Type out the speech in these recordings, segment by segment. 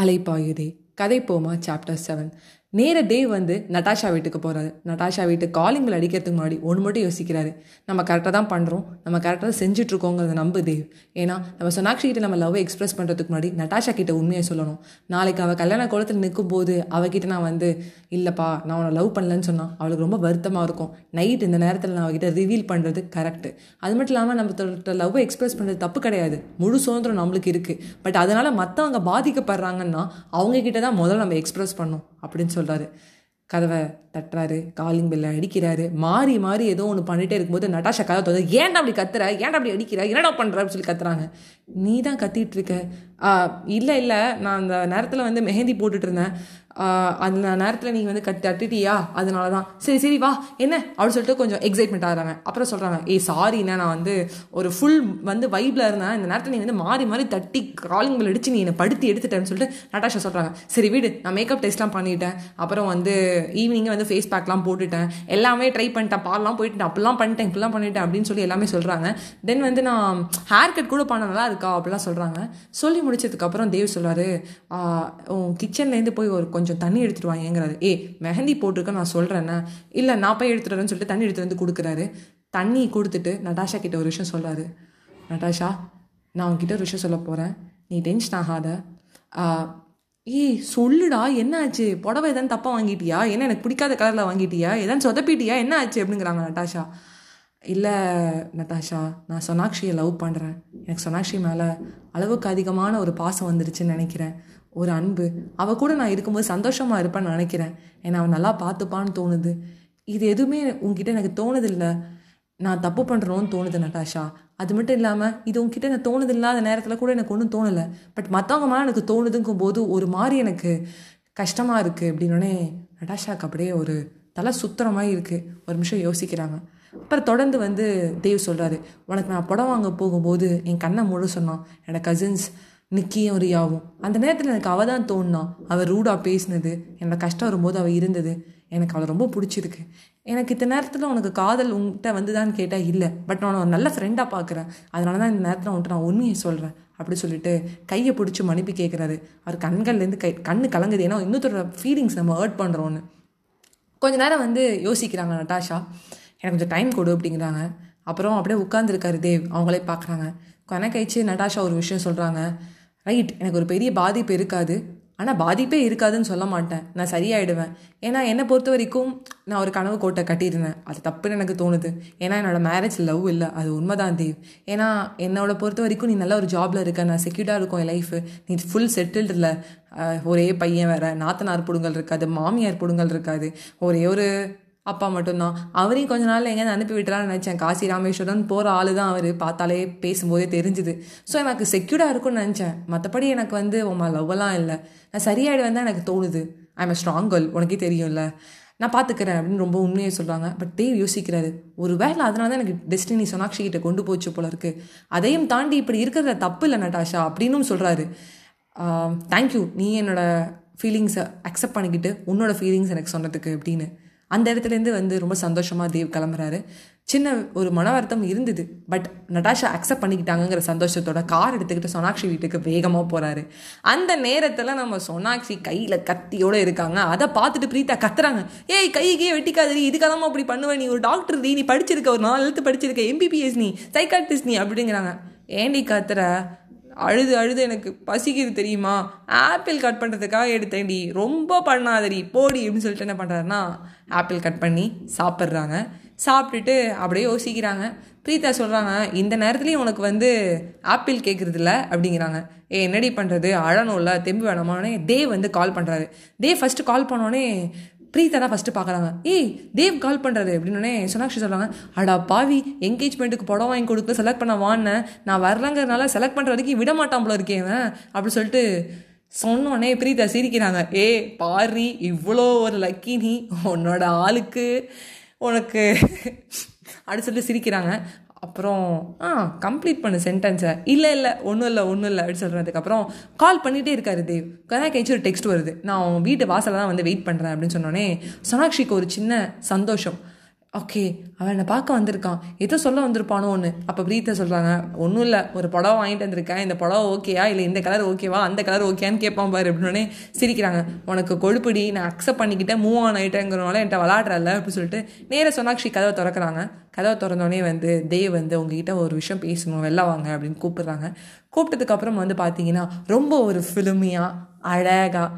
அலைப்பாயுதே. கதை போமா chapter seven நேர தேவ் வந்து நட்டாஷா வீட்டுக்கு போகிறாரு நட்டாஷா வீட்டு காலிங்கில் அடிக்கிறதுக்கு முன்னாடி ஒன்று மட்டும் யோசிக்கிறாரு. நம்ம கரெக்டாக தான் பண்ணுறோம் நம்ம கரெக்டாக தான் செஞ்சுட்ருக்கோங்கிறத நம்பு தேவ். ஏன்னா நம்ம சொனாக்ஷி கிட்ட நம்ம லவ் எக்ஸ்பிரஸ் பண்ணுறதுக்கு முன்னாடி நட்டாஷா கிட்ட உண்மையை சொல்லணும். நாளைக்கு அவள் கல்யாண குளத்தில் நிற்கும் போது அவகிட்ட நான் வந்து இல்லைப்பா நான் உன்னை லவ் பண்ணலன்னு சொன்னால் அவளுக்கு ரொம்ப வருத்தமாக இருக்கும். நைட் இந்த நேரத்தில் நான் அவகிட்ட ரிவீல் பண்ணுறது கரெக்டு அது மட்டும் இல்லாமல் நம்ம லவ் எக்ஸ்பிரஸ் பண்ணுறது தப்பு கிடையாது. முழு சுதந்திரம் நம்மளுக்கு இருக்குது பட் அதனால் மற்றவங்க பாதிக்கப்படுறாங்கன்னா அவங்க கிட்ட தான் முதல்ல நம்ம எக்ஸ்பிரஸ் பண்ணணும் அப்படின்னு சொல்லி சொல்கிறாரு கதவை தட்டுறாரு காலிங் பெல்ல அடிக்கிறாரு. மாறி மாறி ஏதோ ஒன்று பண்ணிட்டே இருக்கும்போது நட்டாஷா கதை தோது ஏன்டா அப்படி கத்துற? ஏன்டா அப்படி அடிக்கிற? என்னடா பண்ணுற அப்படின்னு சொல்லி கத்துறாங்க. நீ தான் கத்திட்டு இருக்க. இல்லை இல்லை. நான் அந்த நேரத்தில் வந்து மெஹந்தி போட்டுட்டு இருந்தேன். அந்த நேரத்தில் நீங்கள் வந்து கட் தட்டிட்டியா அதனால தான் சரி சரி வா. என்ன? அப்படின்னு சொல்லிட்டு கொஞ்சம் எக்ஸைட்மெண்ட் ஆகிறாங்க. அப்புறம் சொல்கிறாங்க ஏ சாரிண்ணா நான் வந்து ஒரு ஃபுல் வந்து வைப்பில் இருந்தேன். இந்த நேரத்தில் நீ வந்து மாறி மாறி தட்டி காலிங் பில் அடித்து நீ என்னை படுத்தி எடுத்துட்டேன்னு சொல்லிட்டு நட்டாஷா சொல்கிறாங்க சரி வீடு. நான் மேக்கப் டெஸ்ட்லாம் பண்ணிட்டேன். அப்புறம் வந்து ஈவினிங்கே வந்து ஃபேஸ் பேக்லாம் போட்டுட்டேன். எல்லாமே ட்ரை பண்ணிட்டேன். பால்லாம் போயிட்டு அப்படிலாம் பண்ணிட்டேன். இப்படிலாம் பண்ணிட்டேன். அப்படின்னு சொல்லி எல்லாமே சொல்கிறாங்க தென் வந்து நான் ஹேர் கட் கூட பண்ண நல்லா இருக்கா? அப்படிலாம் சொல்கிறாங்க சொல்லி முடிச்சதுக்கப்புறம் தேவ் சொல்கிறாரு கிச்சன்லேருந்து போய் ஒரு கொஞ்சம் கொஞ்சம் தண்ணி எடுத்துகிட்டு வாங்கிறாரு ஏ மெஹந்தி போட்டிருக்க நான் சொல்கிறேன்னா இல்லை நான் போய் எடுத்துகிட்டு வரேன் சொல்லிட்டு தண்ணி எடுத்துகிட்டு வந்து கொடுக்குறாரு. தண்ணி கொடுத்துட்டு நட்டாஷா கிட்ட ஒரு விஷயம் சொல்கிறாரு நட்டாஷா நான் உன்கிட்ட ஒரு விஷயம் சொல்ல போகிறேன் நீ டென்ஷன் ஆகாத. ஏய் சொல்லுடா என்ன ஆச்சு? புடவை எதாவது தப்பாக வாங்கிட்டியா? என்ன எனக்கு பிடிக்காத கலரில் வாங்கிட்டியா? எதாவது சொதப்பிட்டியா? என்ன ஆச்சு? அப்படிங்கிறாங்க நட்டாஷா இல்லை நட்டாஷா நான் சொனாக்ஷியை லவ் பண்ணுறேன் எனக்கு சொனாக்ஷி மேலே அளவுக்கு அதிகமான ஒரு பாசம் வந்துருச்சுன்னு நினைக்கிறேன். ஒரு அன்பு. அவள் கூட நான் இருக்கும்போது சந்தோஷமாக இருப்பேன்னு நினைக்கிறேன். என்னை அவன் நல்லா பார்த்துப்பான்னு தோணுது. இது எதுவுமே உங்ககிட்ட எனக்கு தோணுதில்லை. நான் தப்பு பண்ணுறோன்னு தோணுது நட்டாஷா. அது மட்டும் இல்லாமல் இது உங்ககிட்ட எனக்கு தோணுது இல்லாத நேரத்தில் கூட எனக்கு ஒன்றும் தோணலை. பட் மற்றவங்க மேலே எனக்கு தோணுதுங்கும் போது ஒரு மாதிரி எனக்கு கஷ்டமாக இருக்குது அப்படின்னோடனே நடாஷாக்கு அப்படியே ஒரு தலை சுத்துற மாதிரி இருக்குது ஒரு நிமிஷம் யோசிக்கிறாங்க. அப்புறம் தொடர்ந்து வந்து தேவ் சொல்கிறாரு உனக்கு நான் புடம் வாங்க போகும்போது என் கண்ணை முழு சொன்னான். என்னோட கசின்ஸ் நிக்கியும் ரியாவும். அந்த நேரத்தில் எனக்கு அவள் தான் தோணுனா அவள் ரூடாக பேசினது என்னோட கஷ்டம் வரும்போது அவள் இருந்தது. எனக்கு அவளை ரொம்ப பிடிச்சிருக்கு. எனக்கு இந்த நேரத்தில் உனக்கு காதல் உங்ககிட்ட தான் கேட்டால் இல்லை. பட் நான் ஒரு நல்ல ஃப்ரெண்டாக பார்க்குறேன் அதனால தான் இந்த நேரத்தில் உன்ட்டு நான் உண்மையை சொல்கிறேன் அப்படி சொல்லிட்டு கையை பிடிச்சி மன்னிப்பு கேட்குறாரு அவர் கண்கள்லேருந்து கை கண்ணு கலங்குது. ஏன்னா இன்னொருத்தரோட ஃபீலிங்ஸ் நம்ம ஹர்ட் பண்ணுறோன்னு கொஞ்ச நேரம் வந்து யோசிக்கிறாங்க நட்டாஷா. எனக்கு கொஞ்சம் டைம் கொடு அப்படிங்கிறாங்க. அப்புறம் அப்படியே உட்காந்துருக்காரு தேவ். அவங்களே பார்க்குறாங்க கணக்கழிச்சு நட்டாஷா ஒரு விஷயம் சொல்கிறாங்க ரைட் எனக்கு ஒரு பெரிய பாதிப்பு இருக்காது. ஆனால் பாதிப்பே இருக்காதுன்னு சொல்ல மாட்டேன். நான் சரியாயிடுவேன். ஏன்னா என்னை பொறுத்த வரைக்கும் நான் ஒரு கனவு கோட்டை கட்டியிருந்தேன். அது தப்புன்னு எனக்கு தோணுது. ஏன்னா என்னோட மேரேஜ் லவ் இல்லை. அது உண்மைதான் தேவ். ஏன்னா என்னோட பொறுத்த வரைக்கும் நீ நல்ல ஒரு ஜாபில் இருக்க. நான் செக்யூர்டாக இருக்கும் என் லைஃப் நீ ஃபுல் செட்டில்டு இல்லை ஒரே பையன் வேற. நாத்தனார் புடுங்கள் இருக்காது. மாமியார் புடுங்கள் இருக்காது. ஒரே ஒரு அப்பா மட்டும்தான். அவரையும் கொஞ்ச நாள் எங்கேயாவது அனுப்பி விட்டுறான்னு நினச்சேன். காசி ராமேஸ்வரன் போகிற ஆள் தான் அவர். பார்த்தாலே பேசும்போதே தெரிஞ்சுது. ஸோ எனக்கு செக்யூர்டாக இருக்கும்னு நினச்சேன். மற்றபடி எனக்கு வந்து உமா லவ்வெல்லாம் இல்லை. நான் சரியாயிடுவேன் தான் எனக்கு தோணுது. ஐ எம் ஸ்ட்ராங் கேர்ள் உனக்கே தெரியும்ல. நான் பார்த்துக்கிறேன் அப்படின்னு ரொம்ப உண்மையை சொல்கிறாங்க பட் தேவ் யோசிக்கிறாரு. ஒரு வேலை அதனால தான் எனக்கு டெஸ்டினி சொனாக்ஷி கிட்ட கொண்டு போச்சு போல இருக்கு. அதையும் தாண்டி இப்படி இருக்கிறத தப்பு இல்லை நட்டாஷா. அப்படின்னும் சொல்கிறாரு தேங்க்யூ நீ என்னோட ஃபீலிங்ஸை அக்செப்ட் பண்ணிக்கிட்டு உன்னோட ஃபீலிங்ஸ் எனக்கு சொன்னதுக்கு அப்படின்னு. அந்த இடத்துலேருந்து வந்து ரொம்ப சந்தோஷமாக தேவ் கிளம்புறாரு. சின்ன ஒரு மன வருத்தம் இருந்தது. பட் நட்டாஷா அக்செப்ட் பண்ணிக்கிட்டாங்கிற சந்தோஷத்தோட கார் எடுத்துக்கிட்டு சோனாக்ஷி வீட்டுக்கு வேகமாக போகிறாரு அந்த நேரத்தில் நம்ம சோனாக்ஷி கையில் கத்தியோடு இருக்காங்க. அதை பார்த்துட்டு பிரீத்தா கத்துறாங்க. ஏய் கைக்கே வெட்டிக்காதடி. இதுக்கெல்லாமா அப்படி பண்ணுவேன் நீ ஒரு டாக்டர் நீ நீ படிச்சிருக்க. ஒரு நாலு எழுத்து படிச்சிருக்க. எம்பிபிஎஸ் நீ. சைக்காட்ரிஸ்ட் நீ. அப்படிங்கிறாங்க. ஏண்டி கத்துற? அழுது அழுது எனக்கு பசிக்குது தெரியுமா? ஆப்பிள் கட் பண்ணுறதுக்காக எடுத்தேன்டி. ரொம்ப பண்ணாதடி. போடி அப்படின்னு சொல்லிட்டு என்ன பண்ணுறாருன்னா ஆப்பிள் கட் பண்ணி சாப்பிட்றாங்க. சாப்பிட்டுட்டு அப்படியே யோசிக்கிறாங்க. பிரீதா சொல்கிறாங்க இந்த நேரத்துலையும் உனக்கு வந்து ஆப்பிள் கேட்குறதில்ல அப்படிங்கிறாங்க. ஏ என்னடி பண்ணுறது அழணும்ல. தெம்பு வேணாமானே தேவ் வந்து கால் பண்ணுறாரு தேவ் ஃபஸ்ட்டு கால் பண்ணோடனே பிரீத்தா தான் ஃபஸ்ட்டு பார்க்குறாங்க. ஏய் தேவ் கால் பண்ணுறாரு அப்படின்னே சோனாக்ஷி சொல்கிறாங்க அடா பாவி என்கேஜ்மெண்ட்டுக்கு படம் வாங்கி கொடுத்து செலக்ட் பண்ண வான்னு. நான் வரலங்கிறதுனால செலக்ட் பண்ணுற வரைக்கும் விட மாட்டான் போல இருக்கேன் அப்படி சொல்லிட்டு சொன்னோடனே பிரீதா சிரிக்கிறாங்க. ஏ பாரி இவ்வளோ ஒரு லக்கி நீ உன்னோட ஆளுக்கு உனக்கு அப்படி சொல்லிட்டு சிரிக்கிறாங்க. அப்புறம் ஆ கம்ப்ளீட் பண்ணு சென்டென்ஸை இல்லை இல்லை ஒன்றும் இல்லை ஒன்றும் இல்லை அப்படின்னு சொல்கிறதுக்கப்புறம் கால் பண்ணிகிட்டே இருக்காரு தேவ். கதா கழிச்சு ஒரு டெக்ஸ்ட் வருது. நான் அவன் வீட்டு வாசலில் தான் வந்து வெயிட் பண்ணுறேன் அப்படின்னு சொன்னோன்னே சோனாக்ஷிக்கு ஒரு சின்ன சந்தோஷம். ஓகே அவன் என்னை பார்க்க வந்திருக்கான். ஏதோ சொல்ல வந்திருப்பானோ ஒன்று அப்போ பிரீத்தை சொல்கிறாங்க ஒன்றும் இல்லை ஒரு புடவை வாங்கிட்டு வந்திருக்கேன். இந்த புடவை ஓகேயா? இல்லை இந்த கலர் ஓகேவா? அந்த கலர் ஓகேன்னு கேட்பான் பாரு அப்படின்னே சிரிக்கிறாங்க. உனக்கு கொழுப்புடி நான் அக்செப்ட் பண்ணிக்கிட்டேன். மூவ் ஆன் ஆகிட்டேங்கிறனால என்கிட்ட விளாட்றல அப்படின்னு சொல்லிட்டு நேராக சொன்னாக்ஷி கதவை திறக்கிறாங்க. கதவை திறந்தோடனே வந்து தேவ் வந்து உங்ககிட்ட ஒரு விஷயம் பேசணும். வெளில வாங்க அப்படின்னு கூப்பிடுறாங்க. கூப்பிட்டதுக்கப்புறம் வந்து பார்த்தீங்கன்னா ரொம்ப ஒரு ஃபிலிமியாக அழகாக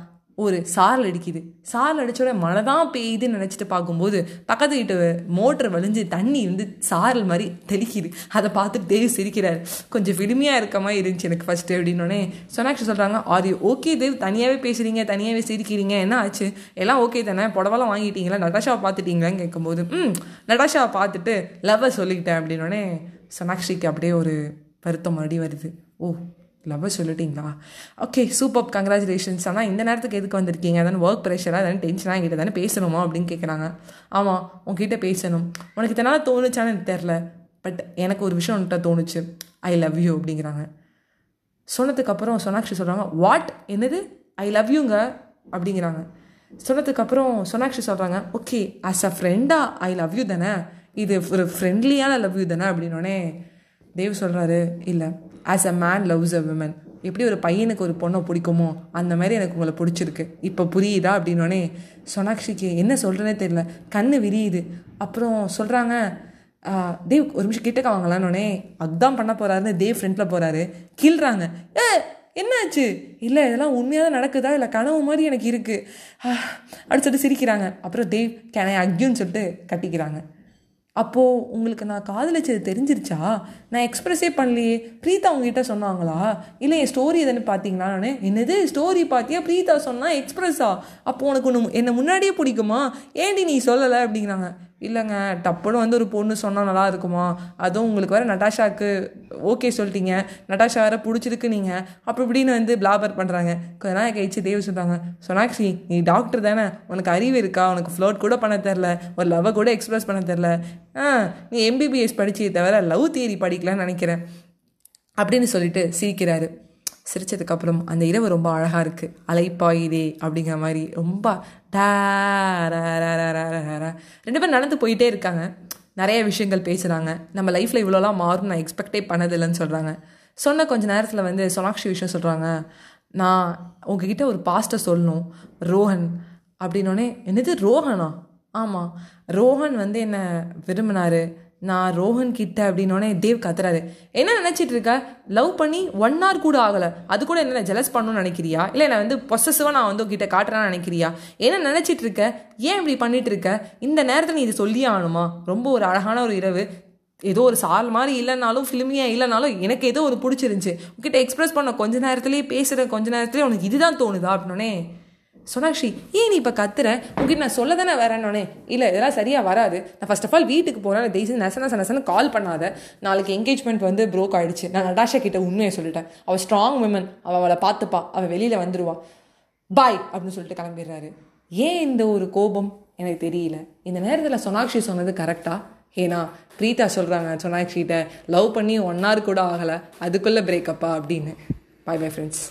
ஒரு சாரல் அடிக்குது. சாரல் அடித்தோட மழை தான் பெய்யுதுன்னு நினச்சிட்டு பார்க்கும்போது பக்கத்து வீட்டு மோட்டர் வலிஞ்சு தண்ணி வந்து சாரல் மாதிரி தெளிக்குது. அதை பார்த்துட்டு தேவ் சிரிக்கிறார். கொஞ்சம் விடுமையாக இருக்க மாதிரி இருந்துச்சு எனக்கு ஃபஸ்ட்டு அப்படின்னோடனே சொன்னாக்ஷி சொல்கிறாங்க ஆதி ஓகே தேவ் தனியாகவே பேசுகிறீங்க தனியாகவே சிரிக்கிறீங்க. என்ன ஆச்சு? எல்லாம் ஓகே தானே? புடவெல்லாம் வாங்கிட்டீங்களா? நடாஷாவை பார்த்துட்டீங்களான்னு கேட்கும்போது ம் நடாஷாவை பார்த்துட்டு லவ்வை சொல்லிக்கிட்டேன். அப்படின்னோடனே சொனாக்ஷிக்கு அப்படியே ஒரு வருத்தம் மறுபடியும் வருது. ஓ லவ்வை சொல்லிட்டீங்களா? ஓகே சூப்பர் கங்க்ராச்சுலேஷன்ஸ் ஆனால் இந்த நேரத்துக்கு எதுக்கு வந்திருக்கீங்க? அதான் ஒர்க் ப்ரெஷராக அதான டென்ஷனாக என்கிட்ட தானே பேசணுமா? அப்படின்னு கேட்குறாங்க ஆமாம் உங்ககிட்ட பேசணும். உனக்கு இதனால் தோணுச்சான்னு எனக்கு தெரில பட் எனக்கு ஒரு விஷயம் உன்கிட்ட தோணுச்சு. ஐ லவ் யூ அப்படிங்கிறாங்க. சொன்னதுக்கப்புறம் சோனாக்ஷி சொல்கிறாங்க வாட் என்னது? ஐ லவ் யூங்க அப்படிங்கிறாங்க. சொன்னதுக்கப்புறம் சோனாட்சி சொல்கிறாங்க ஓகே ஆஸ் அ ஃப்ரெண்டா ஐ லவ் யூ தானே? இது ஒரு ஃப்ரெண்ட்லியான லவ் யூ தானே? அப்படின்னோடனே தேவ் சொல்கிறாரு இல்லை. As a man loves a women எப்படி ஒரு பையனுக்கு ஒரு பொண்ணை பிடிக்குமோ அந்த மாதிரி எனக்கு உங்களை பிடிச்சிருக்கு. இப்போ புரியுதா அப்படின்னோடனே சோனாக்ஷிக்கு என்ன சொல்கிறேனே தெரியல. கண்ணு விரியுது. அப்புறம் சொல்கிறாங்க தேவ் ஒரு நிமிஷம் கிட்டக்க வாங்கலான்னொடனே அதுதான் பண்ண போகிறாருன்னு தேவ் ஃப்ரெண்டில் போகிறாரு கீழ்றாங்க. ஏ என்னாச்சு? இல்லை இதெல்லாம் உண்மையாக தான் நடக்குதா? இல்லை கனவு மாதிரி எனக்கு இருக்குது அப்படின்னு சொல்லிட்டு சிரிக்கிறாங்க. அப்புறம் தேவ் கேனை அக்யூன்னு சொல்லிட்டு கட்டிக்கிறாங்க அப்போது உங்களுக்கு நான் காதலிச்சது தெரிஞ்சிருச்சா? நான் எக்ஸ்ப்ரெஸ்ஸே பண்ணலையே. ப்ரீதா உங்ககிட்ட சொன்னாங்களா? இல்லை என் ஸ்டோரி எதுன்னு பார்த்தீங்களா நான்? என்னது? ஸ்டோரி பார்த்தியா? ப்ரீதா சொன்னால் எக்ஸ்ப்ரெஸ்ஸா அப்போ உனக்கு ஒன்று என்னை முன்னாடியே பிடிக்குமா? ஏண்டி நீ சொல்லலை அப்படிங்கிறாங்க. இல்லைங்க டப்புன்னு வந்து ஒரு பொண்ணு சொன்னால் நல்லா இருக்குமா? அதுவும் உங்களுக்கு வேறு நட்டாஷாவுக்கு ஓகே சொல்லிட்டீங்க. நட்டாஷா வேறு பிடிச்சிருக்கு நீங்கள் அப்படி இப்படின்னு வந்து பிளாபர் பண்ணுறாங்க கொஞ்ச நாள் கழிச்சு தேவ் சொல்கிறாங்க சோனாக்ஷி நீ டாக்டர் தானே? உனக்கு அறிவு இருக்கா? உனக்கு ஃப்ளோட் கூட பண்ண தெரில ஒரு லவ்வை கூட எக்ஸ்ப்ரெஸ் பண்ண தெரில ஆ நீ எம்பிபிஎஸ் படிச்சே தவிர லவ் தியரி படிக்கலான்னு நினைக்கிறேன். அப்படின்னு சொல்லிட்டு சிரிக்கிறாரு. சிரிச்சதுக்கப்புறம் அந்த இரவு ரொம்ப அழகாக இருக்குது அலைப்பாயுதே அப்படிங்கிற மாதிரி ரொம்ப ரெண்டு பேரும் நடந்து போயிட்டே இருக்காங்க. நிறைய விஷயங்கள் பேசுகிறாங்க நம்ம லைஃப்பில் இவ்வளோலாம் மாறும் நான் எக்ஸ்பெக்டே பண்ணதில்லைன்னு சொல்கிறாங்க சொன்ன கொஞ்ச நேரத்தில் வந்து சோனாக்ஷி விஷயம் சொல்கிறாங்க நான் உங்ககிட்ட ஒரு பாஸ்ட்டை சொல்லணும். ரோஹன் அப்படின்னோடனே என்னது ரோஹனா? ஆமாம் ரோஹன் வந்து என்னை விரும்பினாரு? நான் ரோஹன் கிட்ட அப்படின்னோடனே தேவ் கத்துறாரு. என்ன நினச்சிட்டு இருக்க லவ் பண்ணி ஒன் ஹவர் கூட ஆகலை. அது கூட என்ன ஜெலஸ் பண்ணணும்னு நினைக்கிறியா? இல்லை என்ன வந்து பொசசிவாக நான் வந்து உங்ககிட்ட காட்டுறேன்னு நினைக்கிறியா? என்ன நினச்சிட்டு இருக்க ஏன் இப்படி பண்ணிட்டு இருக்க இந்த நேரத்தில் நீ இது சொல்லியே ஆகணுமா? ரொம்ப ஒரு அழகான ஒரு இரவு. ஏதோ ஒரு சால் மாதிரி இல்லைனாலும் ஃபிலிமியாக இல்லைனாலும் எனக்கு ஏதோ ஒரு பிடிச்சிருந்துச்சி. உங்ககிட்ட எக்ஸ்பிரஸ் பண்ண கொஞ்ச நேரத்துலேயே பேசுகிற கொஞ்ச நேரத்துலேயே உனக்கு இதுதான் தோணுதா அப்படின்னே சோனாக்ஷி ஏன் நீ இப்போ கத்துறேன் உங்ககிட்ட நான் சொல்ல தானே வரேன்னொன்னே இல்லை இதெல்லாம் சரியாக வராது. நான் ஃபஸ்ட் ஆஃப் ஆல் வீட்டுக்கு போகிறேன் தயவுசெய்து நச நச நசன்னு கால் பண்ணாத. நாளைக்கு என்கேஜ்மெண்ட் வந்து ப்ரோக் ஆகிடுச்சு நான் நடாஷா கிட்ட உண்மையை சொல்லிட்டேன். அவள் ஸ்ட்ராங் விமன் அவள் அவளை பார்த்துப்பா. அவள் வெளியில் வந்துடுவா பாய் அப்படின்னு சொல்லிட்டு கிளம்பிடுறாரு. ஏன் இந்த ஒரு கோபம்? எனக்கு தெரியல. இந்த நேரத்தில் சோனாக்ஷி சொன்னது கரெக்டாக ஏன்னா ப்ரீதா சொல்கிறாங்க சோனாக்ஷிகிட்ட லவ் பண்ணி ஒன் ஹவர் கூட ஆகலை. அதுக்குள்ளே பிரேக்கப்பா அப்படின்னு. Bye bye friends